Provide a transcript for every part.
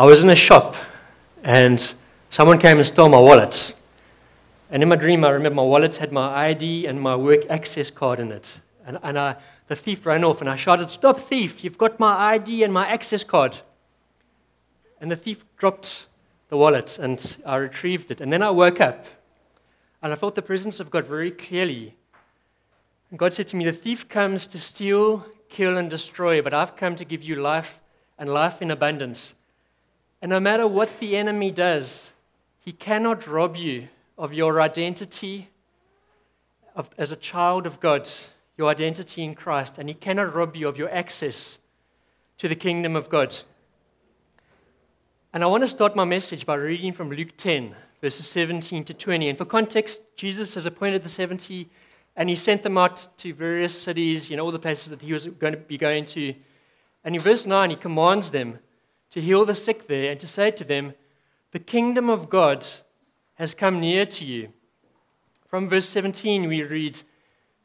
I was in a shop and someone came and stole my wallet. And in my dream, I remember my wallet had my ID and my work access card in it. And, and I, the thief ran off and I shouted, Stop, thief, you've got my ID and my access card. And the thief dropped the wallet and I retrieved it. And then I woke up and I felt the presence of God very clearly. And God said to me, The thief comes to steal, kill, and destroy, but I've come to give you life and life in abundance. And no matter what the enemy does, he cannot rob you of your identity of, as a child of God, your identity in Christ, and he cannot rob you of your access to the kingdom of God. And I want to start my message by reading from Luke 10, verses 17 to 20. And for context, Jesus has appointed the 70 and he sent them out to various cities, you know, all the places that he was going to be going to. And in verse 9, he commands them to heal the sick there and to say to them, The kingdom of God has come near to you. From verse 17, we read,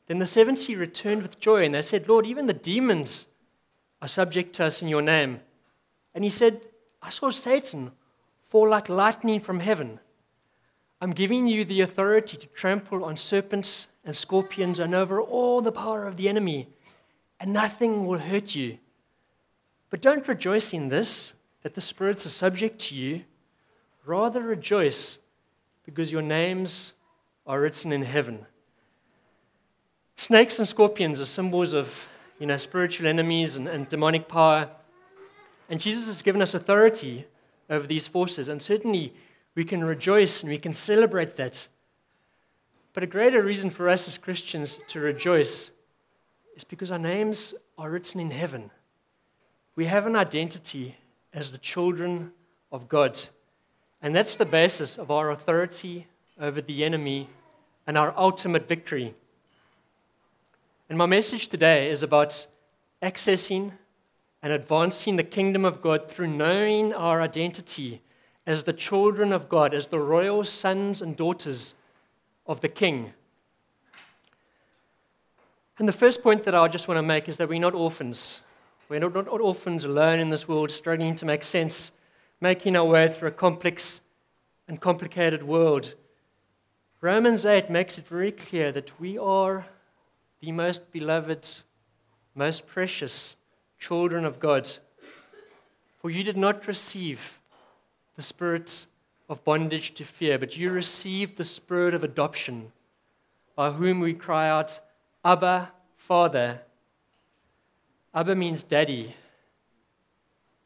Then the 70 returned with joy, and they said, Lord, even the demons are subject to us in your name. And he said, I saw Satan fall like lightning from heaven. I'm giving you the authority to trample on serpents and scorpions and over all the power of the enemy, and nothing will hurt you. But don't rejoice in this, that the spirits are subject to you. Rather rejoice because your names are written in heaven. Snakes and scorpions are symbols of you know, spiritual enemies and, and demonic power. And Jesus has given us authority over these forces, and certainly we can rejoice and we can celebrate that. But a greater reason for us as Christians to rejoice is because our names are written in heaven. We have an identity as the children of God. And that's the basis of our authority over the enemy and our ultimate victory. And my message today is about accessing and advancing the kingdom of God through knowing our identity as the children of God, as the royal sons and daughters of the King. And the first point that I just want to make is that we're not orphans. We're not, not orphans alone in this world, struggling to make sense, making our way through a complex and complicated world. Romans 8 makes it very clear that we are the most beloved, most precious children of God. For you did not receive the spirit of bondage to fear, but you received the spirit of adoption, by whom we cry out, Abba, Father. Abba means daddy.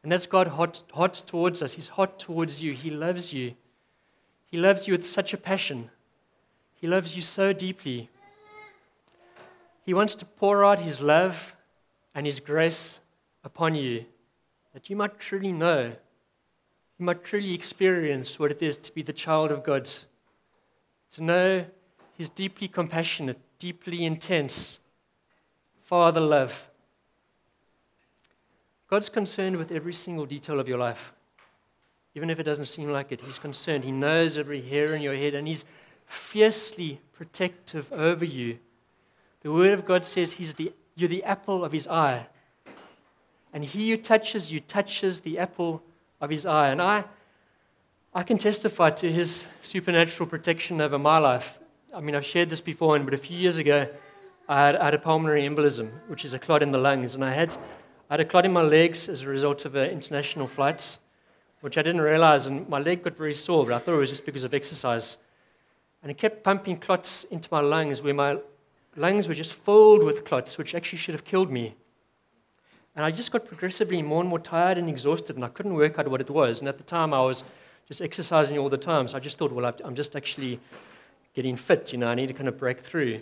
And that's God hot, hot towards us. He's hot towards you. He loves you. He loves you with such a passion. He loves you so deeply. He wants to pour out His love and His grace upon you that you might truly know you might truly experience what it is to be the child of God, to know His deeply compassionate, deeply intense Father love. God's concerned with every single detail of your life. Even if it doesn't seem like it, He's concerned. He knows every hair in your head, and He's fiercely protective over you. The Word of God says he's the, you're the apple of His eye. And He who touches you touches the apple of his eye. And I, I can testify to his supernatural protection over my life. I mean, I've shared this before, but a few years ago, I had, I had, a pulmonary embolism, which is a clot in the lungs, and I had, I had a clot in my legs as a result of an international flight, which I didn't realize, and my leg got very sore, but I thought it was just because of exercise. And it kept pumping clots into my lungs, where my lungs were just filled with clots, which actually should have killed me. And I just got progressively more and more tired and exhausted, and I couldn't work out what it was. And at the time, I was just exercising all the time. So I just thought, well, I'm just actually getting fit. You know, I need to kind of break through.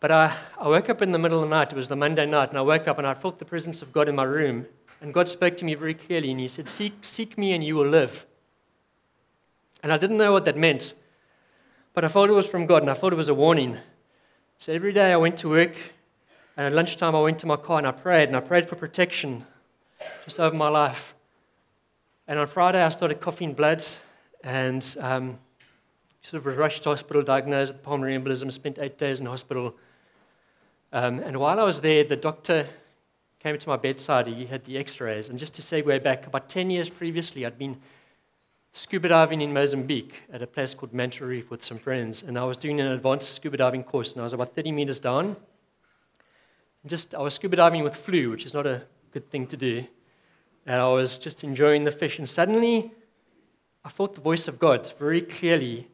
But I, I woke up in the middle of the night. It was the Monday night, and I woke up and I felt the presence of God in my room. And God spoke to me very clearly, and He said, Seek, seek me and you will live. And I didn't know what that meant, but I thought it was from God, and I thought it was a warning. So every day I went to work, and at lunchtime, I went to my car and I prayed, and I prayed for protection just over my life. And on Friday, I started coughing blood and um, sort of rushed to hospital, diagnosed with pulmonary embolism, spent eight days in hospital. Um, and while I was there, the doctor came to my bedside. He had the x rays. And just to segue back, about 10 years previously, I'd been scuba diving in Mozambique at a place called Manta Reef with some friends. And I was doing an advanced scuba diving course, and I was about 30 meters down. And just, I was scuba diving with flu, which is not a good thing to do. And I was just enjoying the fish. And suddenly, I felt the voice of God very clearly,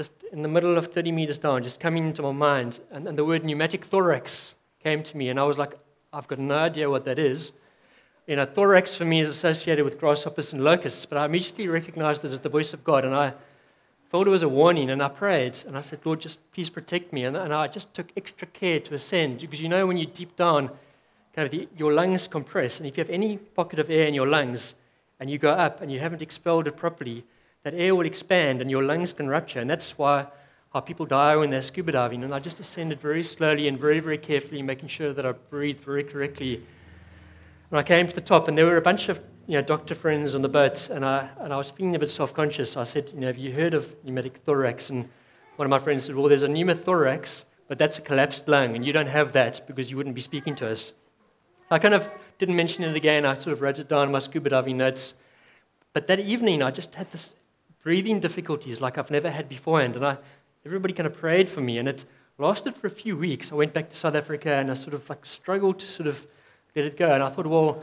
just in the middle of 30 meters down, just coming into my mind. And, and the word pneumatic thorax came to me. And I was like, I've got no idea what that is. You know, thorax for me is associated with grasshoppers and locusts, but I immediately recognized it as the voice of God, and I felt it was a warning, and I prayed, and I said, Lord, just please protect me. And, and I just took extra care to ascend, because you know when you deep down, kind of the, your lungs compress, and if you have any pocket of air in your lungs, and you go up and you haven't expelled it properly, that air will expand and your lungs can rupture, and that's why how people die when they're scuba diving. And I just ascended very slowly and very, very carefully, making sure that I breathed very correctly. And I came to the top, and there were a bunch of you know, doctor friends on the boat, and I, and I was feeling a bit self conscious. I said, you know, Have you heard of pneumatic thorax? And one of my friends said, Well, there's a pneumothorax, but that's a collapsed lung, and you don't have that because you wouldn't be speaking to us. I kind of didn't mention it again. I sort of wrote it down in my scuba diving notes. But that evening, I just had this breathing difficulties like I've never had beforehand. And I everybody kind of prayed for me, and it lasted for a few weeks. I went back to South Africa, and I sort of like struggled to sort of let it go. And I thought, well,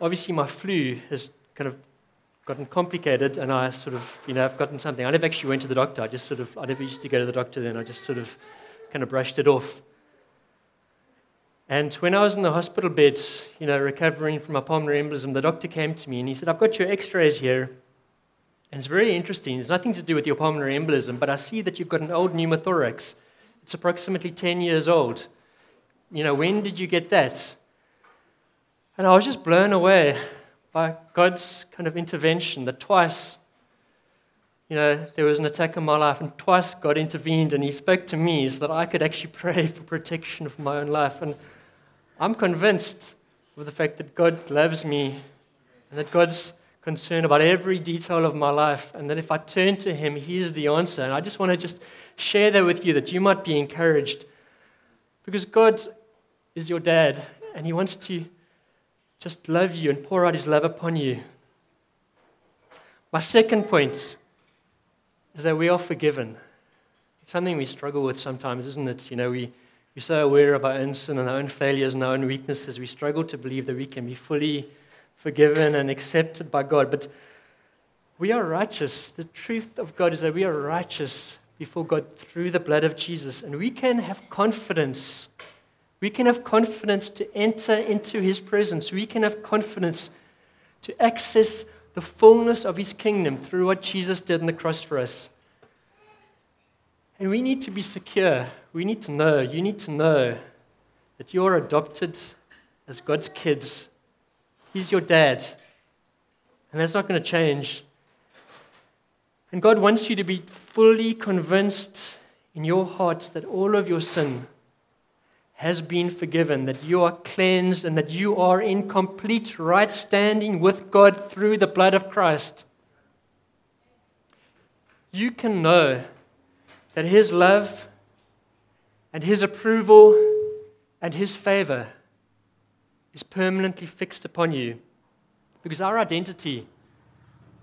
obviously my flu has kind of gotten complicated, and I sort of, you know, I've gotten something. I never actually went to the doctor. I just sort of, I never used to go to the doctor then. I just sort of kind of brushed it off. And when I was in the hospital bed, you know, recovering from a pulmonary embolism, the doctor came to me and he said, I've got your x rays here. And it's very interesting. It's nothing to do with your pulmonary embolism, but I see that you've got an old pneumothorax. It's approximately 10 years old. You know, when did you get that? And I was just blown away by God's kind of intervention that twice, you know, there was an attack on my life, and twice God intervened and He spoke to me so that I could actually pray for protection of my own life. And I'm convinced of the fact that God loves me and that God's concerned about every detail of my life, and that if I turn to Him, He's the answer. And I just want to just share that with you that you might be encouraged. Because God is your dad, and He wants to just love you and pour out His love upon you. My second point is that we are forgiven. It's something we struggle with sometimes, isn't it? You know, we, we're so aware of our own sin and our own failures and our own weaknesses, we struggle to believe that we can be fully forgiven and accepted by God. But we are righteous. The truth of God is that we are righteous before God through the blood of Jesus. And we can have confidence. We can have confidence to enter into his presence. We can have confidence to access the fullness of his kingdom through what Jesus did on the cross for us. And we need to be secure. We need to know, you need to know that you're adopted as God's kids He's your dad. And that's not going to change. And God wants you to be fully convinced in your heart that all of your sin has been forgiven, that you are cleansed, and that you are in complete right standing with God through the blood of Christ. You can know that His love and His approval and His favor is permanently fixed upon you. Because our identity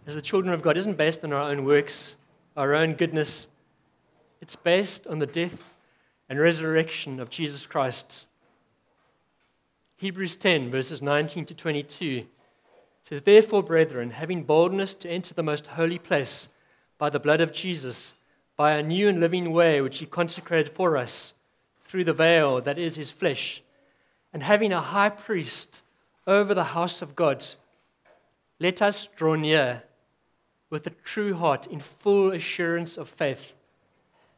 as the children of God isn't based on our own works, our own goodness. It's based on the death and resurrection of Jesus Christ. Hebrews 10, verses 19 to 22 says, Therefore, brethren, having boldness to enter the most holy place by the blood of Jesus, by a new and living way which he consecrated for us, through the veil that is his flesh and having a high priest over the house of God, let us draw near with a true heart in full assurance of faith,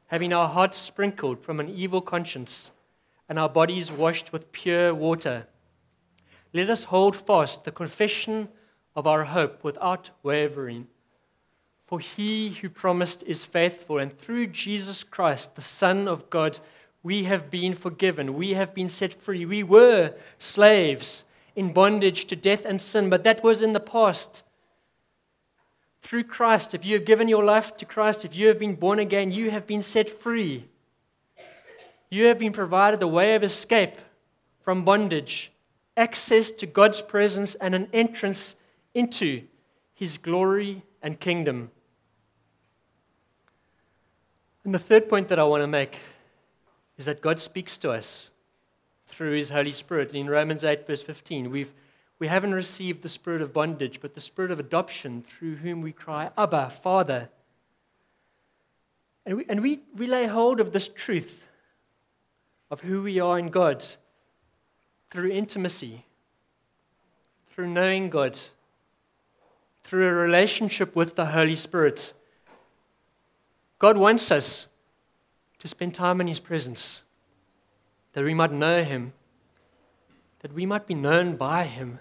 having our hearts sprinkled from an evil conscience and our bodies washed with pure water. Let us hold fast the confession of our hope without wavering. For he who promised is faithful, and through Jesus Christ, the Son of God, we have been forgiven. We have been set free. We were slaves in bondage to death and sin, but that was in the past. Through Christ, if you have given your life to Christ, if you have been born again, you have been set free. You have been provided a way of escape from bondage access to God's presence and an entrance into his glory and kingdom. And the third point that I want to make is that God speaks to us through his Holy Spirit. In Romans 8, verse 15, we've, we haven't received the spirit of bondage, but the spirit of adoption through whom we cry, Abba, Father. And we, and we, we lay hold of this truth of who we are in God through intimacy, through knowing God, through a relationship with the Holy Spirit. God wants us to spend time in His presence, that we might know Him, that we might be known by Him,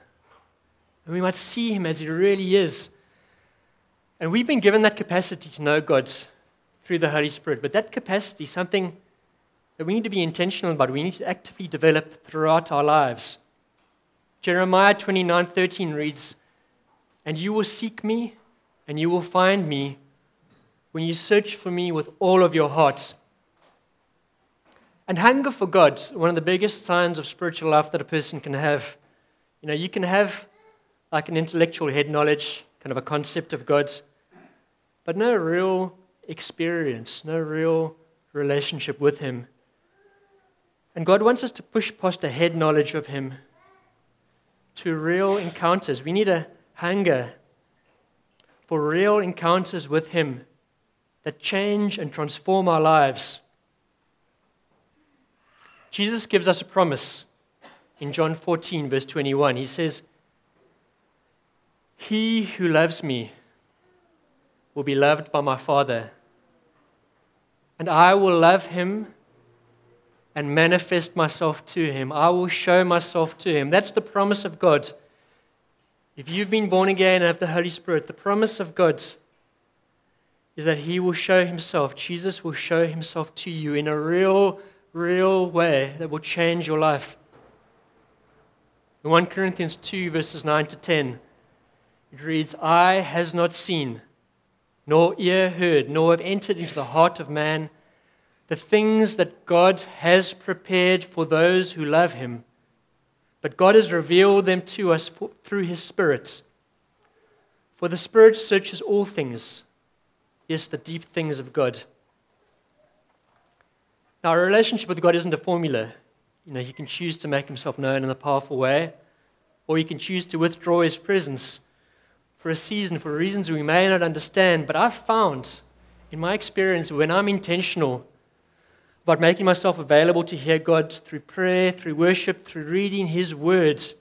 and we might see Him as He really is. And we've been given that capacity to know God through the Holy Spirit, but that capacity is something that we need to be intentional about. We need to actively develop throughout our lives. Jeremiah 29:13 reads, "And you will seek me, and you will find me when you search for me with all of your heart." And hunger for God, one of the biggest signs of spiritual life that a person can have. You know, you can have like an intellectual head knowledge, kind of a concept of God, but no real experience, no real relationship with Him. And God wants us to push past a head knowledge of Him to real encounters. We need a hunger for real encounters with Him that change and transform our lives. Jesus gives us a promise in John 14, verse 21. He says, He who loves me will be loved by my Father, and I will love him and manifest myself to him. I will show myself to him. That's the promise of God. If you've been born again and have the Holy Spirit, the promise of God is that he will show himself. Jesus will show himself to you in a real, real way that will change your life. In 1 Corinthians 2, verses 9 to 10, it reads, Eye has not seen, nor ear heard, nor have entered into the heart of man the things that God has prepared for those who love Him. But God has revealed them to us for, through His Spirit. For the Spirit searches all things, yes, the deep things of God. Now, a relationship with God isn't a formula. You know, He can choose to make Himself known in a powerful way, or He can choose to withdraw His presence for a season for reasons we may not understand. But I've found, in my experience, when I'm intentional about making myself available to hear God through prayer, through worship, through reading His words,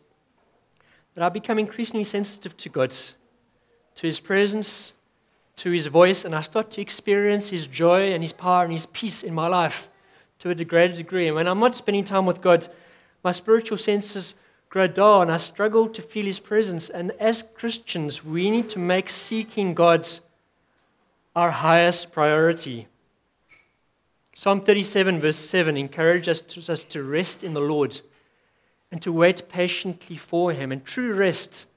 that I become increasingly sensitive to God, to His presence, to His voice, and I start to experience His joy and His power and His peace in my life to a greater degree. And when I'm not spending time with God, my spiritual senses grow dull and I struggle to feel His presence. And as Christians, we need to make seeking God our highest priority. Psalm 37, verse 7, encourages us, us to rest in the Lord and to wait patiently for Him. And true rest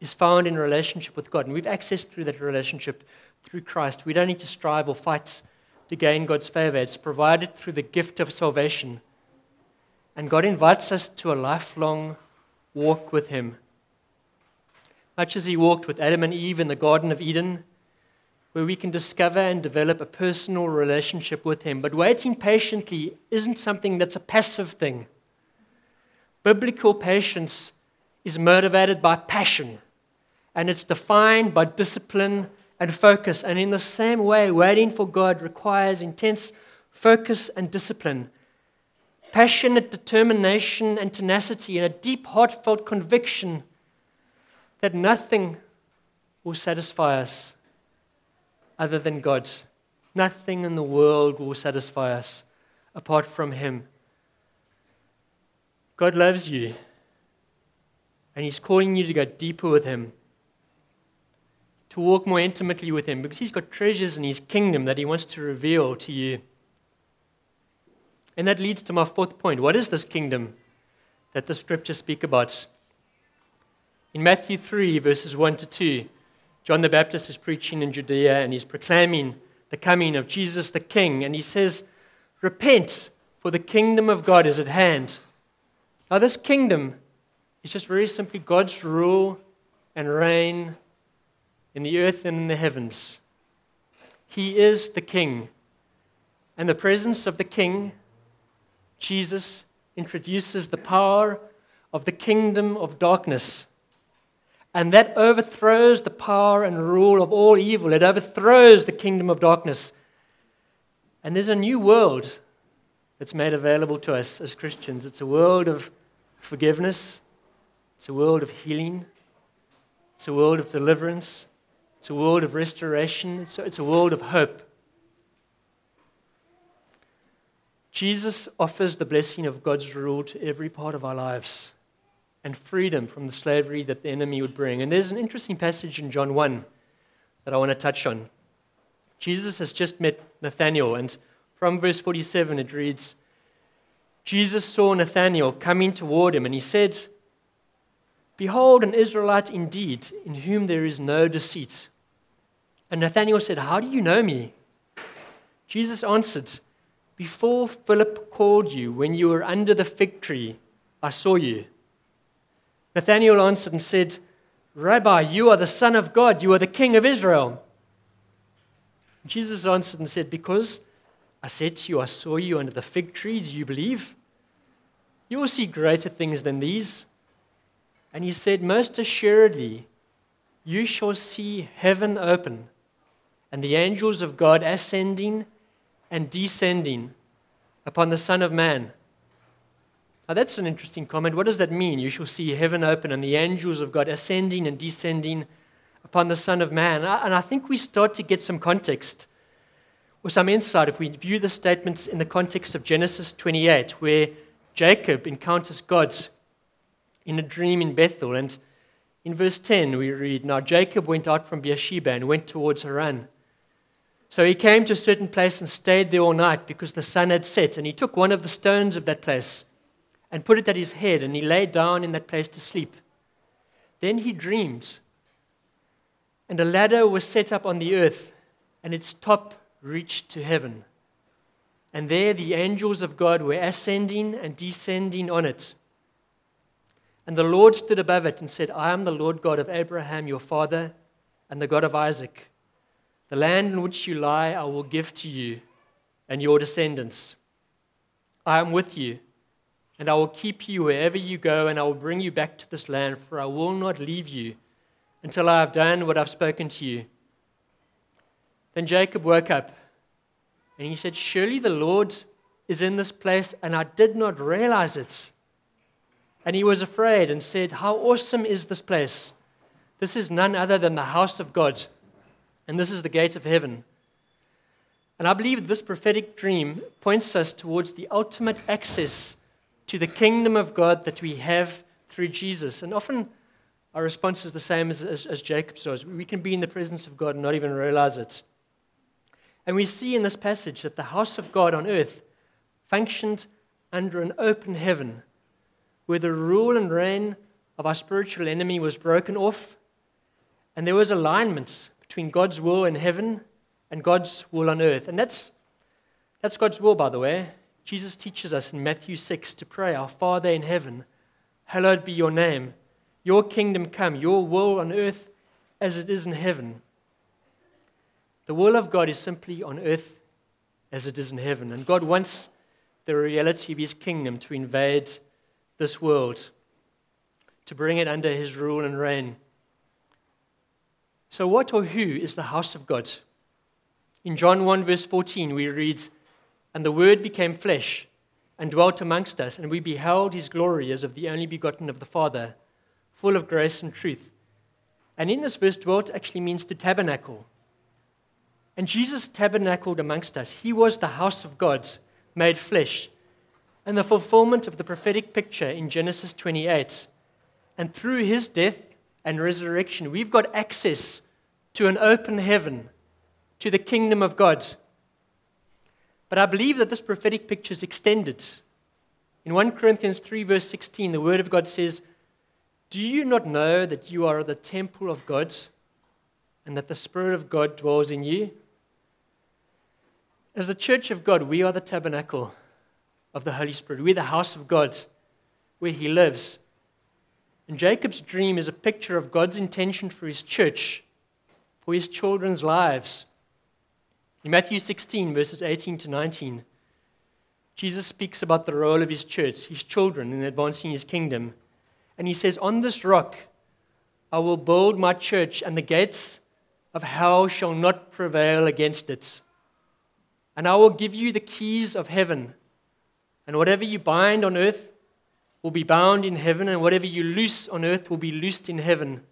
is found in relationship with God. And we've access through that relationship through Christ. We don't need to strive or fight to gain God's favor, it's provided through the gift of salvation. And God invites us to a lifelong walk with Him. Much as He walked with Adam and Eve in the Garden of Eden, where we can discover and develop a personal relationship with Him. But waiting patiently isn't something that's a passive thing. Biblical patience is motivated by passion, and it's defined by discipline and focus. And in the same way, waiting for God requires intense focus and discipline, passionate determination and tenacity, and a deep, heartfelt conviction that nothing will satisfy us other than God. Nothing in the world will satisfy us apart from Him. God loves you, and He's calling you to go deeper with Him, to walk more intimately with Him, because He's got treasures in His kingdom that He wants to reveal to you. And that leads to my fourth point. What is this kingdom that the scriptures speak about? In Matthew 3, verses 1 to 2, John the Baptist is preaching in Judea and he's proclaiming the coming of Jesus the King. And he says, Repent, for the kingdom of God is at hand. Now, this kingdom is just very simply God's rule and reign in the earth and in the heavens. He is the King. And the presence of the King, Jesus, introduces the power of the kingdom of darkness. And that overthrows the power and rule of all evil. It overthrows the kingdom of darkness. And there's a new world that's made available to us as Christians. It's a world of forgiveness, it's a world of healing, it's a world of deliverance, it's a world of restoration, it's a, it's a world of hope. Jesus offers the blessing of God's rule to every part of our lives and freedom from the slavery that the enemy would bring. And there's an interesting passage in John 1 that I want to touch on. Jesus has just met Nathanael, and from verse 47 it reads Jesus saw Nathanael coming toward him, and he said, Behold, an Israelite indeed, in whom there is no deceit. And Nathanael said, How do you know me? Jesus answered, Before Philip called you, when you were under the fig tree, I saw you. Nathanael answered and said, Rabbi, you are the Son of God, you are the King of Israel. Jesus answered and said, Because I said to you, I saw you under the fig tree, do you believe? You will see greater things than these. And he said, Most assuredly, you shall see heaven open and the angels of God ascending and descending upon the Son of Man. Now, that's an interesting comment. What does that mean? You shall see heaven open and the angels of God ascending and descending upon the Son of Man. And I think we start to get some context or some insight if we view the statements in the context of Genesis 28, where Jacob encounters God in a dream in Bethel. And in verse 10, we read Now Jacob went out from Beersheba and went towards Haran. So he came to a certain place and stayed there all night because the sun had set. And he took one of the stones of that place and put it at his head, and he lay down in that place to sleep. Then he dreamed, and a ladder was set up on the earth, and its top reached to heaven. And there the angels of God were ascending and descending on it. And the Lord stood above it and said, I am the Lord God of Abraham, your father, and the God of Isaac. The land in which you lie, I will give to you and your descendants. I am with you and I will keep you wherever you go, and I will bring you back to this land, for I will not leave you until I have done what I've spoken to you. Then Jacob woke up, and he said, Surely the Lord is in this place, and I did not realize it. And he was afraid and said, How awesome is this place! This is none other than the house of God, and this is the gate of heaven. And I believe this prophetic dream points us towards the ultimate access to the kingdom of God that we have through Jesus. And often our response is the same as, as, as Jacob's was. We can be in the presence of God and not even realize it. And we see in this passage that the house of God on earth functioned under an open heaven where the rule and reign of our spiritual enemy was broken off, and there was alignment between God's will in heaven and God's will on earth. And that's, that's God's will, by the way. Jesus teaches us in Matthew 6 to pray, Our Father in heaven, hallowed be your name. Your kingdom come, your will on earth as it is in heaven. The will of God is simply on earth as it is in heaven. And God wants the reality of his kingdom to invade this world, to bring it under his rule and reign. So, what or who is the house of God? In John 1, verse 14, we read, and the Word became flesh and dwelt amongst us, and we beheld his glory as of the only begotten of the Father, full of grace and truth. And in this verse, dwelt actually means to tabernacle. And Jesus tabernacled amongst us. He was the house of God made flesh, and the fulfillment of the prophetic picture in Genesis 28. And through his death and resurrection, we've got access to an open heaven, to the kingdom of God. But I believe that this prophetic picture is extended. In 1 Corinthians 3, verse 16, the Word of God says, Do you not know that you are the temple of God and that the Spirit of God dwells in you? As the church of God, we are the tabernacle of the Holy Spirit. We're the house of God where He lives. And Jacob's dream is a picture of God's intention for his church, for his children's lives. In Matthew 16, verses 18 to 19, Jesus speaks about the role of his church, his children, in advancing his kingdom. And he says, On this rock I will build my church, and the gates of hell shall not prevail against it. And I will give you the keys of heaven. And whatever you bind on earth will be bound in heaven, and whatever you loose on earth will be loosed in heaven.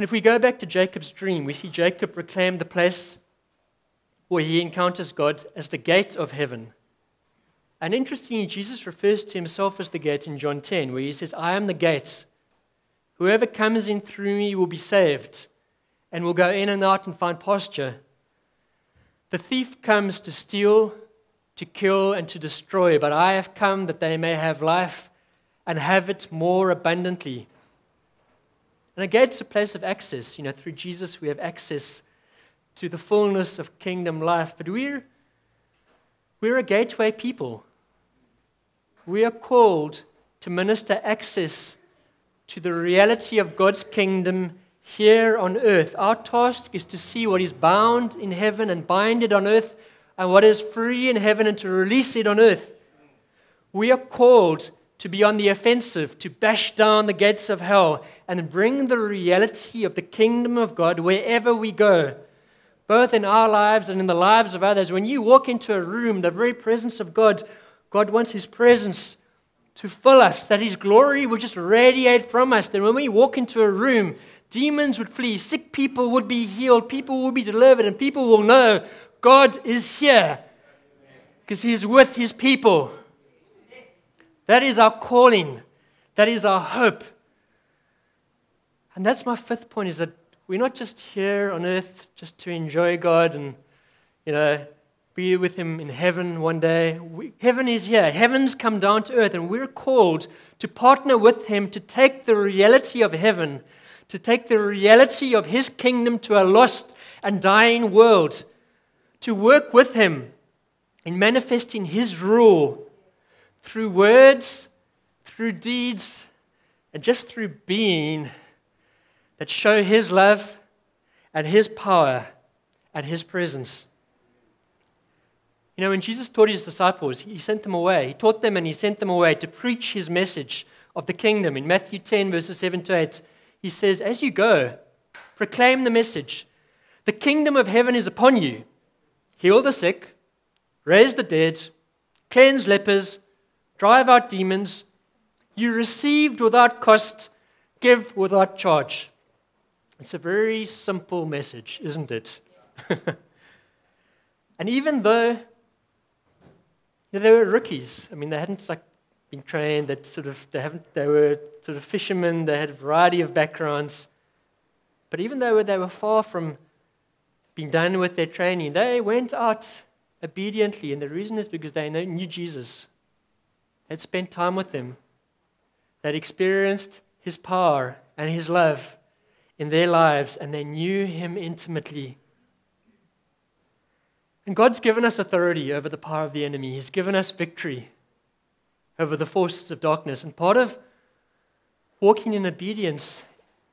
And if we go back to Jacob's dream, we see Jacob reclaim the place where he encounters God as the gate of heaven. And interestingly, Jesus refers to himself as the gate in John 10, where he says, I am the gate. Whoever comes in through me will be saved and will go in and out and find pasture. The thief comes to steal, to kill, and to destroy, but I have come that they may have life and have it more abundantly. And a gate's a place of access. You know, through Jesus we have access to the fullness of kingdom life. But we're, we're a gateway people. We are called to minister access to the reality of God's kingdom here on earth. Our task is to see what is bound in heaven and bind it on earth, and what is free in heaven and to release it on earth. We are called to be on the offensive, to bash down the gates of hell, and bring the reality of the kingdom of God wherever we go, both in our lives and in the lives of others. When you walk into a room, the very presence of God, God wants His presence to fill us, that His glory would just radiate from us. That when we walk into a room, demons would flee, sick people would be healed, people would be delivered, and people will know God is here because He's with His people. That is our calling. That is our hope. And that's my fifth point is that we're not just here on earth just to enjoy God and, you know, be with Him in heaven one day. We, heaven is here. Heaven's come down to earth, and we're called to partner with Him to take the reality of heaven, to take the reality of His kingdom to a lost and dying world, to work with Him in manifesting His rule through words, through deeds, and just through being that show His love and His power and His presence. You know, when Jesus taught His disciples, He sent them away. He taught them and He sent them away to preach His message of the kingdom. In Matthew 10, verses 7 to 8, He says, As you go, proclaim the message the kingdom of heaven is upon you. Heal the sick, raise the dead, cleanse lepers drive out demons. You received without cost, give without charge. It's a very simple message, isn't it? and even though you know, they were rookies, I mean, they hadn't like been trained. Sort of they haven't. They were sort of fishermen. They had a variety of backgrounds. But even though they were far from being done with their training, they went out obediently, and the reason is because they knew Jesus had spent time with him, that experienced his power and his love in their lives, and they knew him intimately. And God's given us authority over the power of the enemy. He's given us victory over the forces of darkness. And part of walking in obedience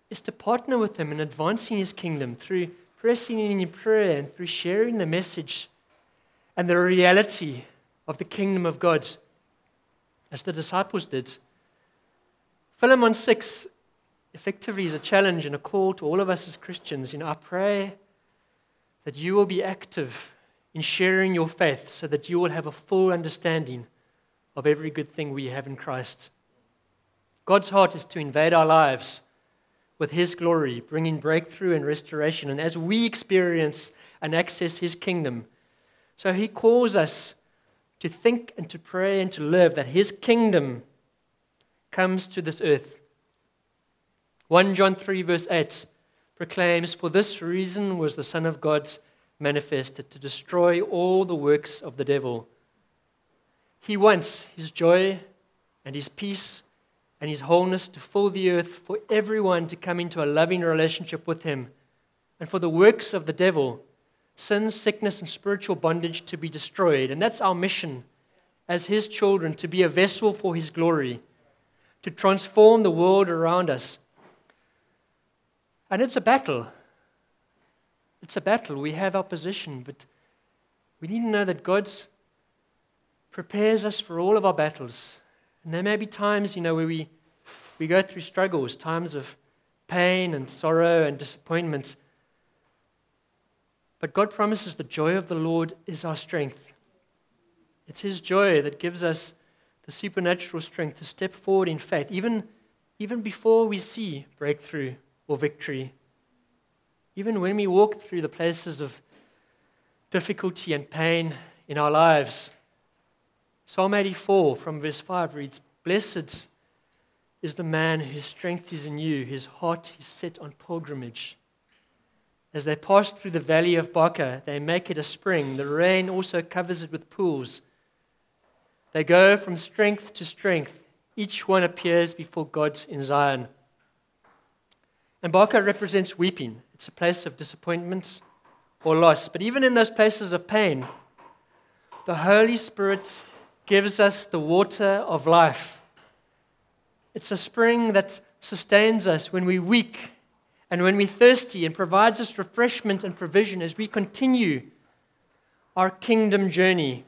is to partner with Him in advancing His kingdom through pressing in in prayer and through sharing the message and the reality of the kingdom of God as the disciples did. Philemon 6 effectively is a challenge and a call to all of us as Christians. You know, I pray that you will be active in sharing your faith so that you will have a full understanding of every good thing we have in Christ. God's heart is to invade our lives with His glory, bringing breakthrough and restoration. And as we experience and access His kingdom, so He calls us to think and to pray and to live that his kingdom comes to this earth. 1 John 3, verse 8 proclaims, For this reason was the Son of God manifested, to destroy all the works of the devil. He wants his joy and his peace and his wholeness to fill the earth for everyone to come into a loving relationship with him, and for the works of the devil sin, sickness, and spiritual bondage to be destroyed. And that's our mission as His children to be a vessel for His glory, to transform the world around us. And it's a battle. It's a battle. We have opposition, but we need to know that God prepares us for all of our battles. And there may be times, you know, where we, we go through struggles, times of pain and sorrow and disappointments. But God promises the joy of the Lord is our strength. It's His joy that gives us the supernatural strength to step forward in faith, even, even before we see breakthrough or victory. Even when we walk through the places of difficulty and pain in our lives. Psalm 84 from verse 5 reads Blessed is the man whose strength is in you, his heart is set on pilgrimage. As they pass through the valley of Baca, they make it a spring. The rain also covers it with pools. They go from strength to strength. Each one appears before God in Zion. And Baca represents weeping. It's a place of disappointments or loss. But even in those places of pain, the Holy Spirit gives us the water of life. It's a spring that sustains us when we're weak and when we're thirsty and provides us refreshment and provision as we continue our kingdom journey.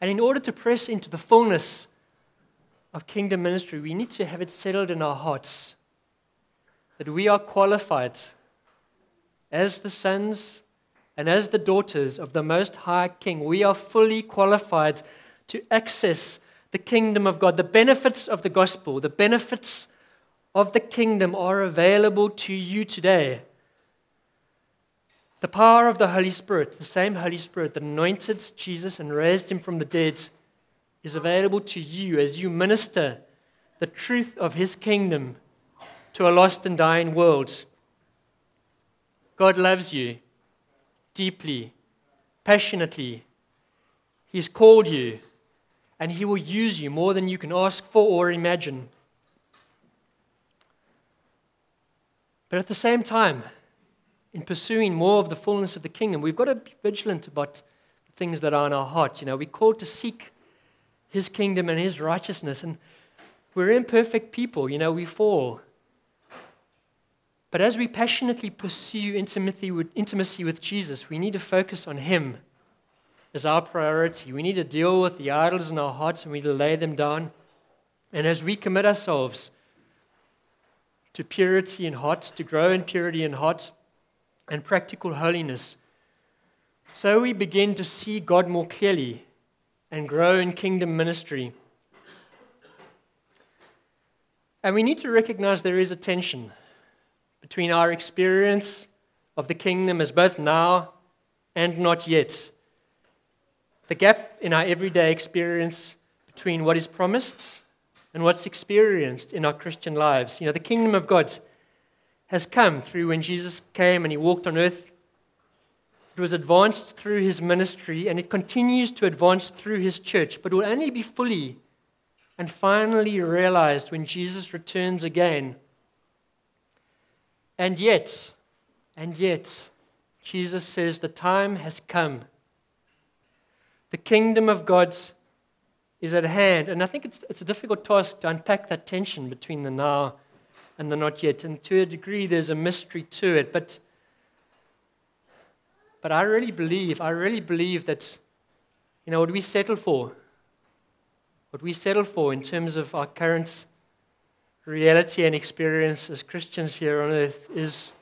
And in order to press into the fullness of kingdom ministry, we need to have it settled in our hearts that we are qualified as the sons and as the daughters of the Most High King. We are fully qualified to access the kingdom of God. The benefits of the gospel, the benefits of the kingdom are available to you today. The power of the Holy Spirit, the same Holy Spirit that anointed Jesus and raised him from the dead, is available to you as you minister the truth of his kingdom to a lost and dying world. God loves you deeply, passionately. He's called you, and He will use you more than you can ask for or imagine. But at the same time, in pursuing more of the fullness of the kingdom, we've got to be vigilant about the things that are in our heart. You know, we're called to seek His kingdom and His righteousness, and we're imperfect people. You know, we fall. But as we passionately pursue intimacy with, intimacy with Jesus, we need to focus on Him as our priority. We need to deal with the idols in our hearts and we need to lay them down. And as we commit ourselves to purity in heart, to grow in purity in heart and practical holiness, so we begin to see God more clearly and grow in kingdom ministry. And we need to recognize there is a tension between our experience of the kingdom as both now and not yet. The gap in our everyday experience between what is promised and what's experienced in our Christian lives. You know, the kingdom of God has come through when Jesus came and he walked on earth. It was advanced through his ministry and it continues to advance through his church, but will only be fully and finally realized when Jesus returns again and yet, and yet, Jesus says the time has come. The kingdom of God is at hand. And I think it's, it's a difficult task to unpack that tension between the now and the not yet. And to a degree, there's a mystery to it. But, but I really believe, I really believe that, you know, what we settle for, what we settle for in terms of our current reality and experience as Christians here on earth is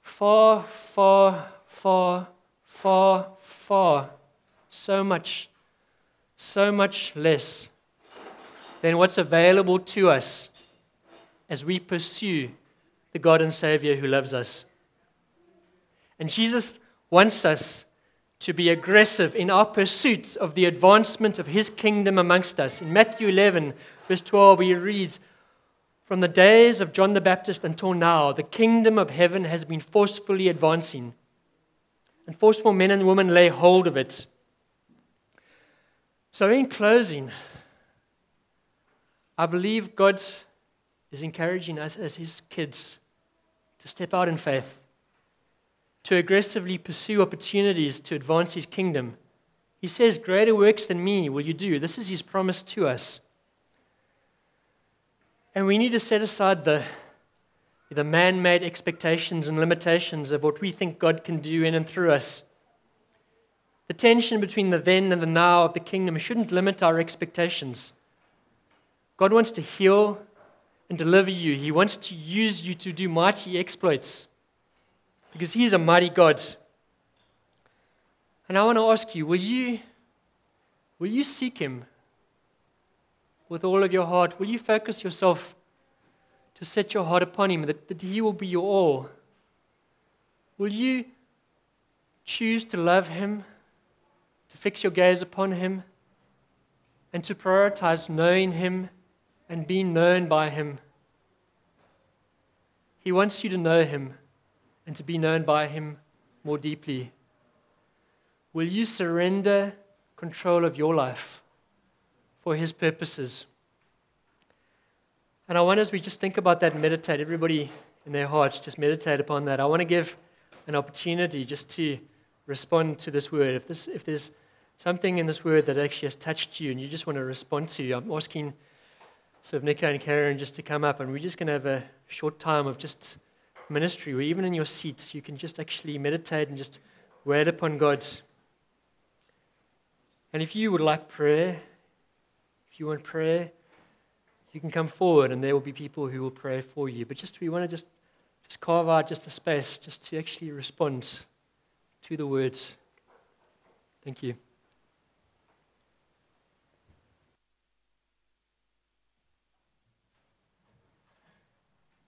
far, far, far, far, far, so much, so much less than what's available to us as we pursue the God and Savior who loves us. And Jesus wants us to be aggressive in our pursuits of the advancement of His kingdom amongst us. In Matthew 11, verse 12, he reads, From the days of John the Baptist until now, the kingdom of heaven has been forcefully advancing, and forceful men and women lay hold of it. So, in closing, I believe God is encouraging us as His kids to step out in faith, to aggressively pursue opportunities to advance His kingdom. He says, Greater works than me will you do. This is His promise to us. And we need to set aside the, the man made expectations and limitations of what we think God can do in and through us. The tension between the then and the now of the kingdom shouldn't limit our expectations. God wants to heal and deliver you, He wants to use you to do mighty exploits because He is a mighty God. And I want to ask you will you, will you seek Him with all of your heart? Will you focus yourself to set your heart upon Him, that, that He will be your all? Will you choose to love Him, fix your gaze upon Him, and to prioritize knowing Him and being known by Him? He wants you to know Him and to be known by Him more deeply. Will you surrender control of your life for His purposes? And I want, as we just think about that and meditate, everybody in their hearts just meditate upon that. I want to give an opportunity just to respond to this word. If, this, if there's something in this word that actually has touched you and you just want to respond to, I'm asking sort of Nico and Karen just to come up, and we're just going to have a short time of just ministry where even in your seats you can just actually meditate and just wait upon God's. And if you would like prayer, if you want prayer, you can come forward and there will be people who will pray for you. But just we want to just just carve out just a space just to actually respond to the words. Thank you.